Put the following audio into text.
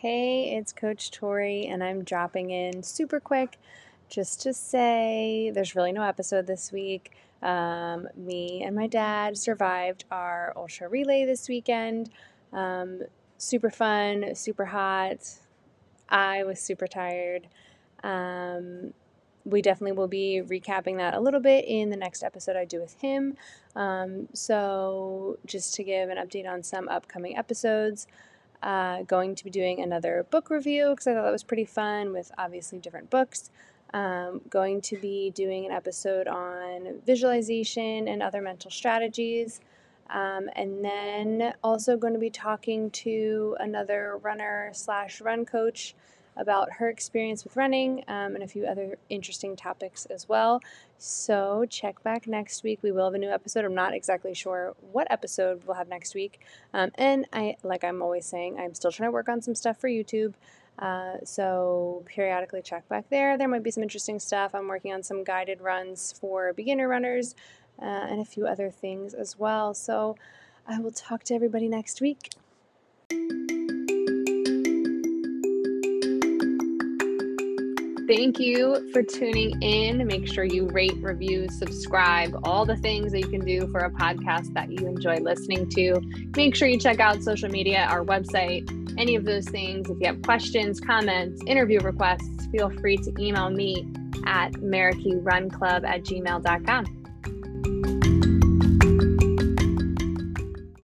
Hey, it's Coach Tori, and I'm dropping in super quick just to say there's really no episode this week. Um, me and my dad survived our ultra relay this weekend. Um, super fun, super hot. I was super tired. Um, we definitely will be recapping that a little bit in the next episode I do with him. Um, so, just to give an update on some upcoming episodes uh, going to be doing another book review because I thought that was pretty fun with obviously different books. Um, going to be doing an episode on visualization and other mental strategies. Um, and then also going to be talking to another runner slash run coach about her experience with running um, and a few other interesting topics as well. So check back next week. We will have a new episode. I'm not exactly sure what episode we'll have next week. Um, and I, like I'm always saying, I'm still trying to work on some stuff for YouTube. Uh, so periodically check back there. There might be some interesting stuff. I'm working on some guided runs for beginner runners uh, and a few other things as well. So I will talk to everybody next week. Thank you for tuning in. Make sure you rate, review, subscribe, all the things that you can do for a podcast that you enjoy listening to. Make sure you check out social media, our website, any of those things. If you have questions, comments, interview requests, feel free to email me at marickyrunclub at gmail.com.